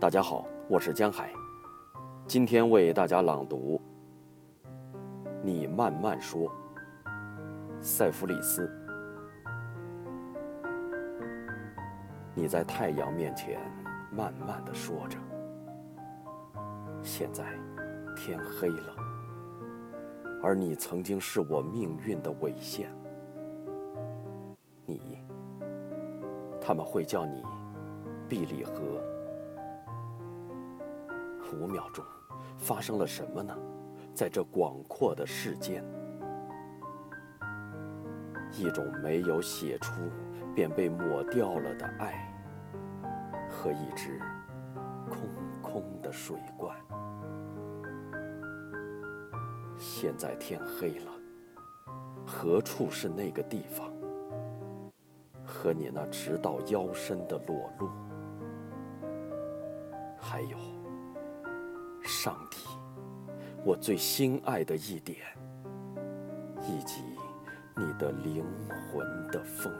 大家好，我是江海，今天为大家朗读《你慢慢说》，塞弗里斯。你在太阳面前慢慢的说着，现在天黑了，而你曾经是我命运的纬线。你，他们会叫你毕里河。五秒钟，发生了什么呢？在这广阔的世间，一种没有写出便被抹掉了的爱，和一只空空的水罐。现在天黑了，何处是那个地方？和你那直到腰身的裸露，还有。上帝，我最心爱的一点，以及你的灵魂的风。